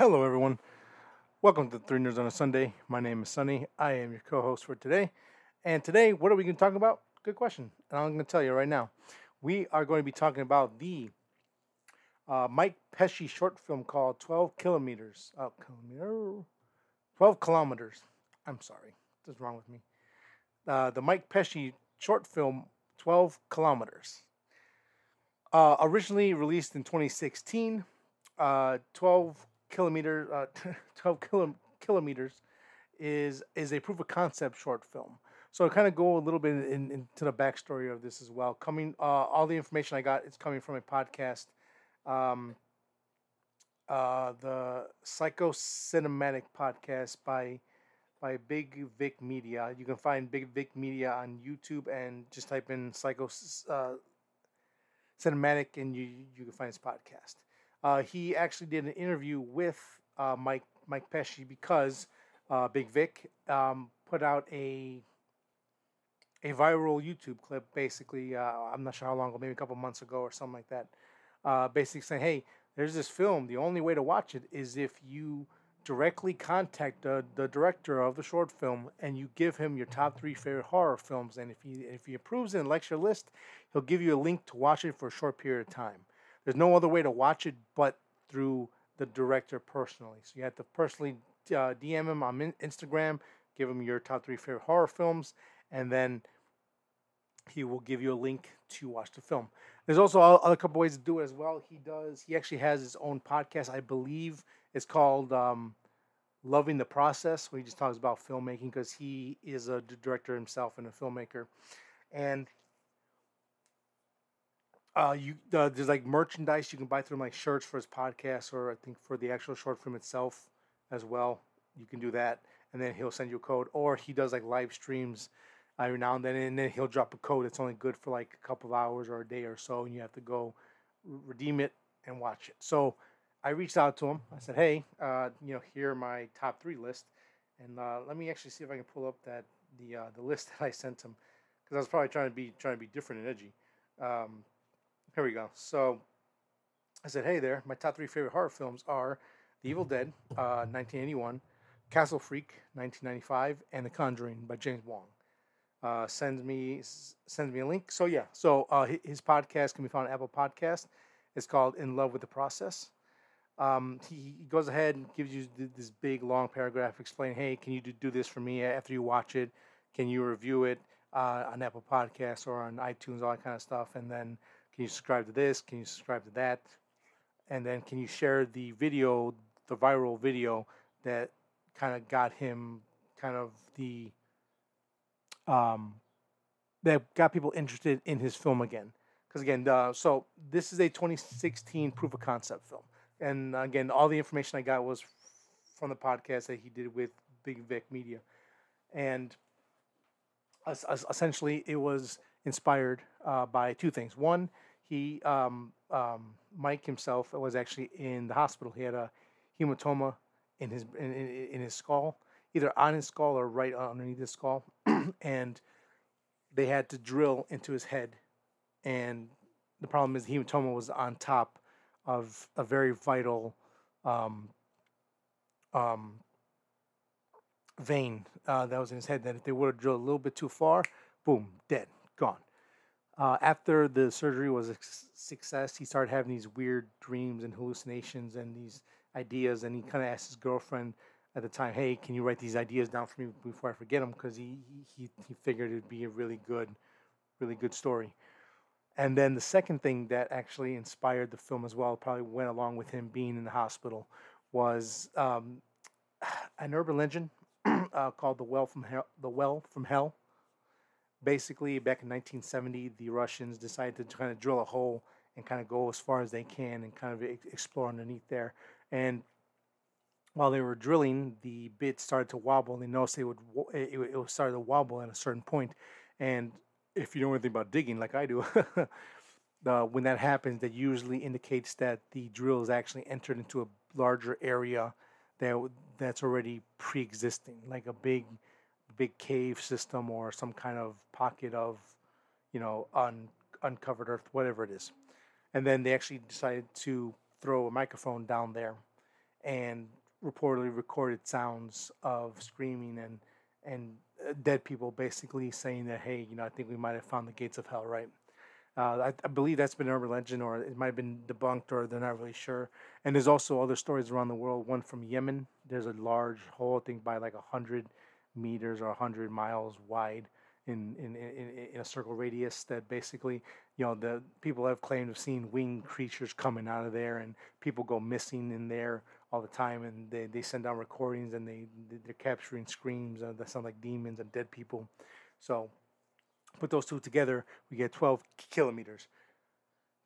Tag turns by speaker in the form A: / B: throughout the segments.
A: Hello, everyone. Welcome to Three Nerds on a Sunday. My name is Sonny. I am your co-host for today. And today, what are we going to talk about? Good question. And I'm going to tell you right now. We are going to be talking about the uh, Mike Pecci short film called 12 Kilometers. Uh, kilometer? 12 Kilometers. I'm sorry. What's wrong with me? Uh, the Mike Pecci short film 12 Kilometers. Uh, originally released in 2016, uh, 12 kilometer, uh, 12 kilo, kilometers is is a proof of concept short film. So I kind of go a little bit in, into the backstory of this as well. Coming, uh, all the information I got is coming from a podcast, um, uh, the Psycho Cinematic podcast by by Big Vic Media. You can find Big Vic Media on YouTube and just type in Psycho uh, Cinematic and you you can find his podcast. Uh, he actually did an interview with uh, Mike Mike Pecci because uh, Big Vic um, put out a a viral YouTube clip. Basically, uh, I'm not sure how long ago, maybe a couple months ago or something like that. Uh, basically saying, "Hey, there's this film. The only way to watch it is if you." directly contact the, the director of the short film and you give him your top three favorite horror films and if he if he approves it and likes your list he'll give you a link to watch it for a short period of time there's no other way to watch it but through the director personally. So you have to personally uh, dm him on instagram give him your top three favorite horror films and then he will give you a link to watch the film. There's also a, a couple ways to do it as well. He does he actually has his own podcast i believe. It's called um, Loving the Process, where he just talks about filmmaking because he is a director himself and a filmmaker. And uh, you uh, there's like merchandise you can buy through like shirts for his podcast, or I think for the actual short film itself as well. You can do that, and then he'll send you a code, or he does like live streams every now and then, and then he'll drop a code that's only good for like a couple of hours or a day or so, and you have to go redeem it and watch it. So I reached out to him. I said, "Hey, uh, you know, here are my top three list, and uh, let me actually see if I can pull up that the uh, the list that I sent him because I was probably trying to be trying to be different and edgy." Um, here we go. So I said, "Hey there, my top three favorite horror films are The Evil Dead, 1981, uh, Castle Freak, 1995, and The Conjuring by James Wong. Uh, sends me sends me a link. So yeah, so uh, his podcast can be found on Apple Podcast. It's called In Love with the Process um, he, he, goes ahead and gives you this big long paragraph explaining, hey, can you do this for me after you watch it? Can you review it uh, on Apple Podcasts or on iTunes, all that kind of stuff? And then can you subscribe to this? Can you subscribe to that? And then can you share the video, the viral video that kind of got him kind of the um, that got people interested in his film again? Because again, uh, so this is a 2016 proof of concept film and again, all the information I got was from the podcast that he did with Big Vic Media, and essentially it was inspired uh, by two things. One, he um, um, Mike himself was actually in the hospital. He had a hematoma in his in, in, in his skull, either on his skull or right underneath his skull, and they had to drill into his head. And the problem is the hematoma was on top of a very vital um, um, vein uh, that was in his head. That if they would have drilled a little bit too far, boom, dead, gone. Uh, after the surgery was a success, he started having these weird dreams and hallucinations and these ideas. And he kind of asked his girlfriend at the time, "Hey, can you write these ideas down for me before I forget them?" Because he, he he figured it'd be a really good, really good story. And then the second thing that actually inspired the film as well, probably went along with him being in the hospital, was um, an urban legend uh, called the Well from Hell. The Well from Hell. Basically, back in 1970, the Russians decided to kind of drill a hole and kind of go as far as they can and kind of explore underneath there. And while they were drilling, the bit started to wobble. and They noticed they would it, it started to wobble at a certain point, and if you know anything about digging like I do, uh, when that happens, that usually indicates that the drill is actually entered into a larger area that that's already pre-existing, like a big, big cave system or some kind of pocket of, you know, un, uncovered earth, whatever it is. And then they actually decided to throw a microphone down there, and reportedly recorded sounds of screaming and and uh, dead people basically saying that hey you know I think we might have found the gates of hell right? Uh, I, I, believe that's been urban legend or it might have been debunked or they're not really sure. And there's also other stories around the world one from Yemen. There's a large hole I think by like a 100 meters or 100 miles wide in, in, in, in a circle radius that basically, you know, the people have claimed have seen winged creatures coming out of there and people go missing in there all the time and they, they send down recordings and they, they're capturing screams that sound like demons and dead people. So put those two together, we get 12 kilometers,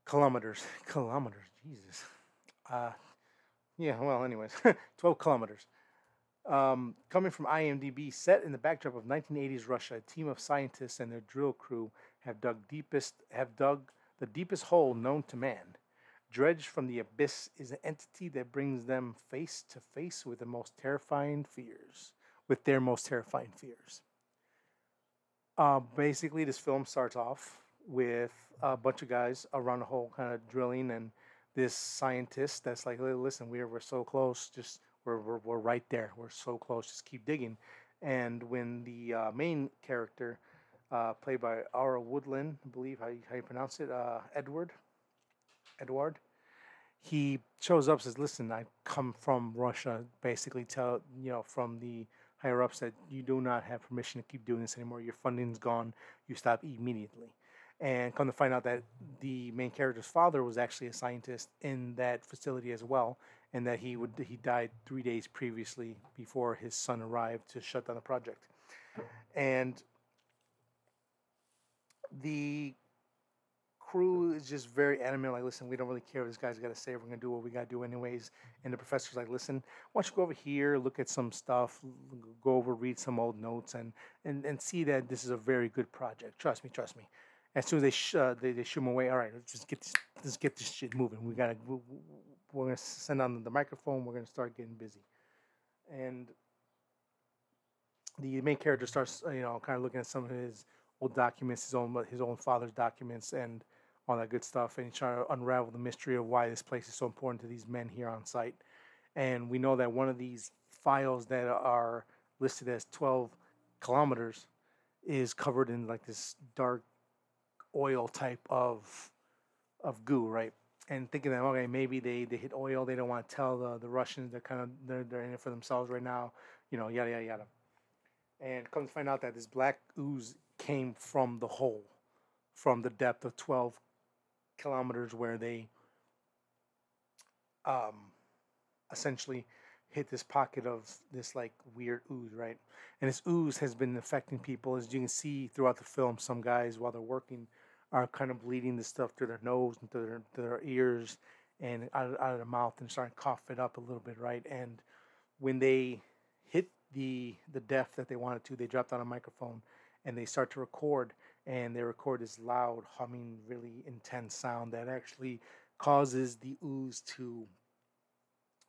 A: kilometers, kilometers, Jesus. Uh, yeah, well, anyways, 12 kilometers. Um, coming from IMDb, set in the backdrop of 1980s Russia, a team of scientists and their drill crew have dug deepest have dug the deepest hole known to man. Dredged from the abyss is an entity that brings them face to face with the most terrifying fears, with their most terrifying fears. Uh, basically, this film starts off with a bunch of guys around the hole, kind of drilling, and this scientist that's like, "Listen, we're we're so close. Just we're, we're, we're right there. We're so close. Just keep digging. And when the uh, main character, uh, played by Aura Woodland, I believe how you, how you pronounce it, uh, Edward, Edward, he shows up says, "Listen, I come from Russia. Basically, tell you know from the higher ups that you do not have permission to keep doing this anymore. Your funding's gone. You stop immediately." And come to find out that the main character's father was actually a scientist in that facility as well, and that he would he died three days previously before his son arrived to shut down the project. And the crew is just very adamant, like, listen, we don't really care what this guy's got to say. We're going to do what we got to do anyways. And the professor's like, listen, why don't you go over here, look at some stuff, go over, read some old notes, and, and, and see that this is a very good project. Trust me, trust me. As soon as they sh- uh, they, they shoot him away, all right, let's just get this, let's get this shit moving. We got to we're to send on the microphone. We're to start getting busy. And the main character starts, you know, kind of looking at some of his old documents, his own his own father's documents, and all that good stuff, and he's trying to unravel the mystery of why this place is so important to these men here on site. And we know that one of these files that are listed as 12 kilometers is covered in like this dark oil type of of goo, right? and thinking that okay maybe they, they hit oil they don't want to tell the, the Russians they're kind of they're, they're in it for themselves right now you know yada yada yada and come to find out that this black ooze came from the hole from the depth of 12 kilometers where they um essentially hit this pocket of this like weird ooze right and this ooze has been affecting people as you can see throughout the film some guys while they're working are kind of bleeding the stuff through their nose and through their, through their ears and out, out of their mouth and starting to cough it up a little bit, right? And when they hit the the depth that they wanted to, they dropped on a microphone and they start to record and they record this loud humming, really intense sound that actually causes the ooze to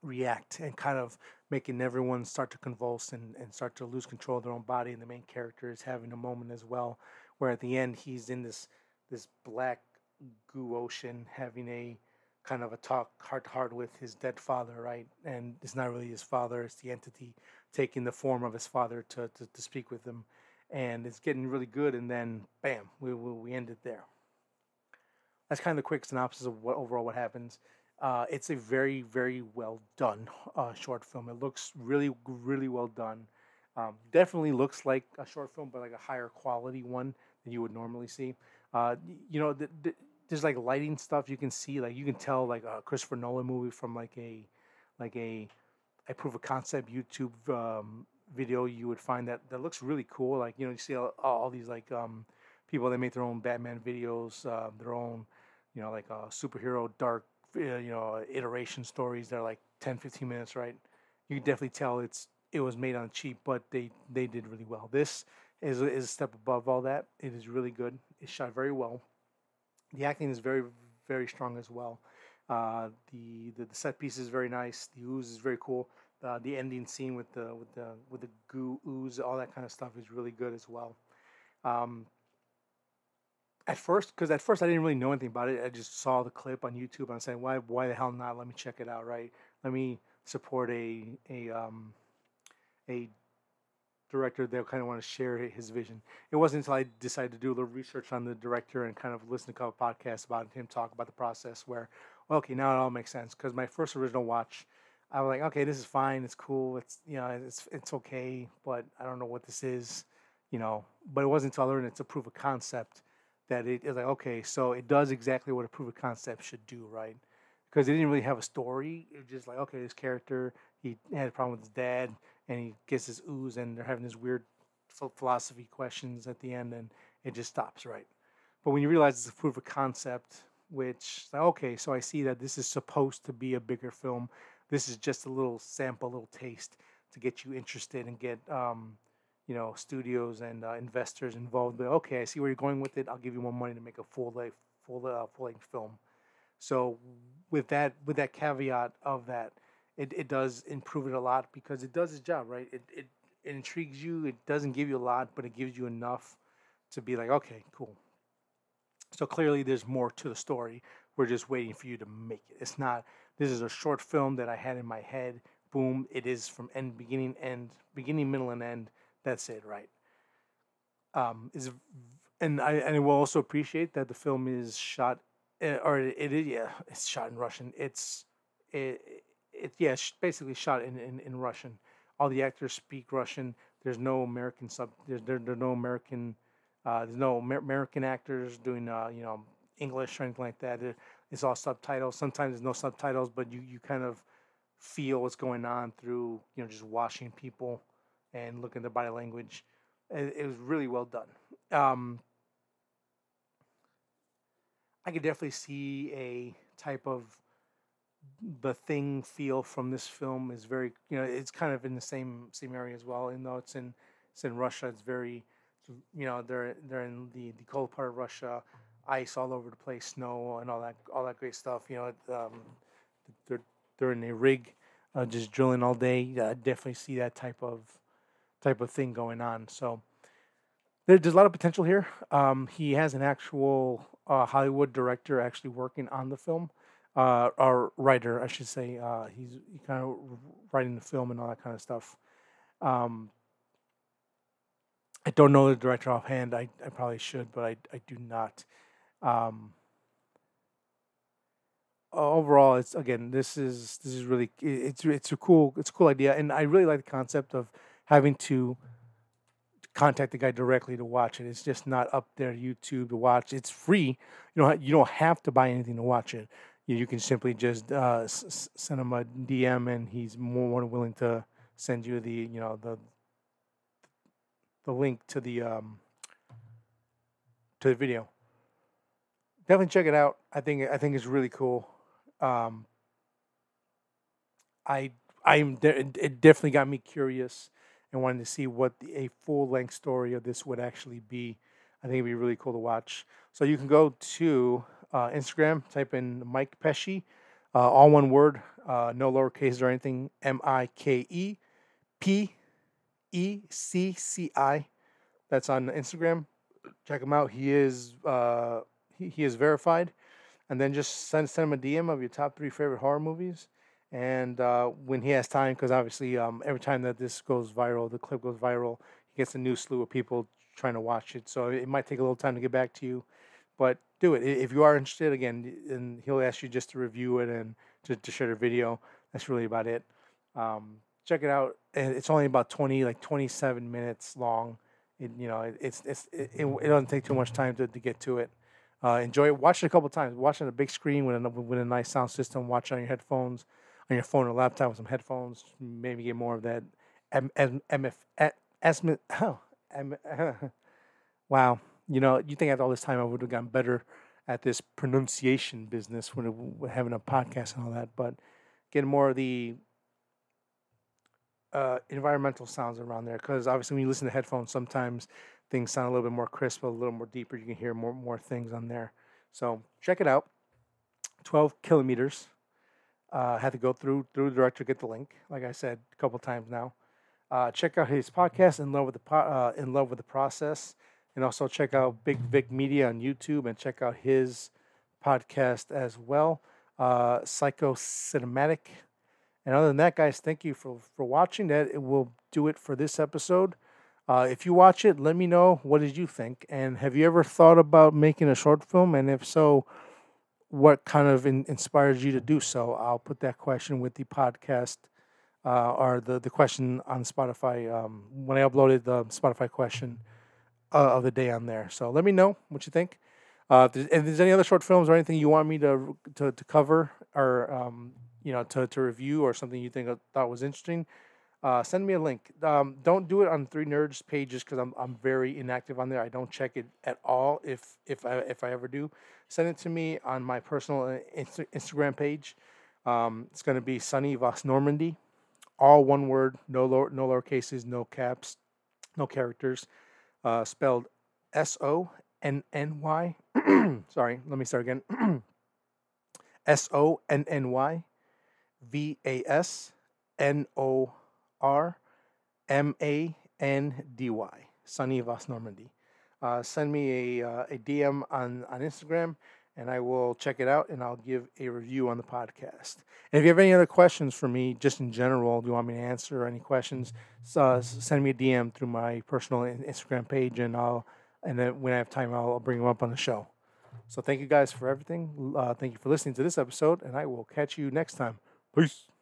A: react and kind of making everyone start to convulse and, and start to lose control of their own body and the main character is having a moment as well where at the end he's in this this black goo ocean having a kind of a talk heart to heart with his dead father, right? And it's not really his father, it's the entity taking the form of his father to, to, to speak with him. And it's getting really good, and then bam, we, we, we end it there. That's kind of the quick synopsis of what overall what happens. Uh, it's a very, very well done uh, short film. It looks really, really well done. Um, definitely looks like a short film, but like a higher quality one than you would normally see. Uh, you know, the, the, there's like lighting stuff you can see, like you can tell like a Christopher Nolan movie from like a like a a proof of concept YouTube um, video. You would find that that looks really cool. Like you know, you see all, all these like um, people that make their own Batman videos, uh, their own you know like uh, superhero dark uh, you know iteration stories that are like 10, 15 minutes, right? You can definitely tell it's it was made on cheap, but they they did really well. This is is a step above all that. It is really good. It's shot very well. The acting is very very strong as well. Uh, the, the, the set piece is very nice. The ooze is very cool. Uh, the ending scene with the with the with the goo ooze, all that kind of stuff is really good as well. Um, at first, because at first I didn't really know anything about it. I just saw the clip on YouTube. and I'm saying, why why the hell not? Let me check it out. Right? Let me support a a um, a director that kind of want to share his vision. It wasn't until I decided to do a little research on the director and kind of listen to a couple podcasts about him talk about the process where, okay, now it all makes sense. Because my first original watch, I was like, okay, this is fine, it's cool, it's you know, it's it's okay, but I don't know what this is, you know. But it wasn't until I learned it's a proof of concept that it is like, okay, so it does exactly what a proof of concept should do, right? Because it didn't really have a story. It was just like, okay, this character, he had a problem with his dad and he gets his ooze, and they're having this weird philosophy questions at the end, and it just stops right. But when you realize it's a proof of concept, which like, okay, so I see that this is supposed to be a bigger film. This is just a little sample, a little taste to get you interested and get um, you know studios and uh, investors involved. But okay, I see where you're going with it. I'll give you more money to make a full length full uh, full length film. So with that with that caveat of that, it, it does improve it a lot because it does its job, right? It, it, it intrigues you. It doesn't give you a lot, but it gives you enough to be like, okay, cool. So clearly, there's more to the story. We're just waiting for you to make it. It's not. This is a short film that I had in my head. Boom! It is from end, beginning, end, beginning, middle, and end. That's it, right? Um, is and I and I will also appreciate that the film is shot, eh, or it is yeah, it's shot in Russian. It's it, it's yeah, basically shot in, in, in Russian. All the actors speak Russian. There's no American sub. There's there, there's no American. Uh, there's no Amer- American actors doing uh, you know English or anything like that. It's all subtitles. Sometimes there's no subtitles, but you you kind of feel what's going on through you know just watching people and looking at their body language. It, it was really well done. Um, I could definitely see a type of the thing feel from this film is very you know it's kind of in the same same area as well even though it's in it's in Russia. It's very you know they're they're in the the cold part of Russia ice all over the place snow and all that all that great stuff you know um, they're they're in a rig uh, just drilling all day. I definitely see that type of type of thing going on. So there, there's a lot of potential here. Um, he has an actual uh, Hollywood director actually working on the film uh, writer, I should say. Uh, he's he kind of writing the film and all that kind of stuff. Um, I don't know the director offhand. I, I probably should, but I, I do not. Um, overall, it's again this is this is really it's it's a cool it's a cool idea, and I really like the concept of having to contact the guy directly to watch it. It's just not up there YouTube to watch. It's free. You know you don't have to buy anything to watch it you can simply just uh, s- send him a DM, and he's more than willing to send you the you know the the link to the um, to the video. Definitely check it out. I think I think it's really cool. Um, I I'm it definitely got me curious and wanted to see what the, a full length story of this would actually be. I think it'd be really cool to watch. So you can go to uh, Instagram, type in Mike Pecci, uh, all one word, uh, no lowercase or anything. M I K E P E C C I. That's on Instagram. Check him out. He is uh, he, he is verified. And then just send send him a DM of your top three favorite horror movies. And uh, when he has time, because obviously um, every time that this goes viral, the clip goes viral, he gets a new slew of people trying to watch it. So it might take a little time to get back to you, but do it if you are interested. Again, and he'll ask you just to review it and to, to share the video. That's really about it. Um, check it out. It's only about twenty, like twenty-seven minutes long. It, you know, it, it's it's it, it, doesn't take too much time to, to get to it. Uh, enjoy it. Watch it a couple times. Watch it on a big screen with a with a nice sound system. Watch it on your headphones, on your phone or laptop with some headphones. Maybe get more of that. M M M F S oh, M, wow you know, you think after all this time I would have gotten better at this pronunciation business when, it, having a podcast and all that, but getting more of the uh, environmental sounds around there because obviously when you listen to headphones, sometimes things sound a little bit more crisp, a little more deeper. You can hear more more things on there. So check it out. Twelve kilometers. Uh, had to go through through the director get the link, like I said a couple times now. Uh, check out his podcast, in love with the po- uh, in love with the process. And also check out Big Vic Media on YouTube and check out his podcast as well, uh, Psycho Cinematic. And other than that, guys, thank you for, for watching. That it will do it for this episode. Uh, if you watch it, let me know what did you think, and have you ever thought about making a short film? And if so, what kind of in, inspired you to do so? I'll put that question with the podcast uh, or the the question on Spotify um, when I uploaded the Spotify question uh, of the day on there. So let me know what you think. Uh, if, there's, if there's any other short films or anything you want me to to, to cover or um, you know to, to review or something you think thought was interesting, uh, send me a link. Um, don't do it on Three Nerds pages because I'm, I'm very inactive on there. I don't check it at all. If if I if I ever do, send it to me on my personal uh, Insta- Instagram page. Um, it's going to be Sonny Vas Normandy, all one word, no lower, no lower cases, no caps, no characters, uh, spelled S O N N Y. Sorry, let me start again. S O N N Y V A S N O R M A N D Y, Sonny Vas Normandy. Uh, send me a, uh, a DM on, on Instagram and I will check it out and I'll give a review on the podcast. And if you have any other questions for me, just in general, do you want me to answer any questions, uh, send me a DM through my personal Instagram page and I'll, and then when I have time, I'll, bring them up on the show. So thank you guys for everything. Uh, thank you for listening to this episode and I will catch you next time. Peace.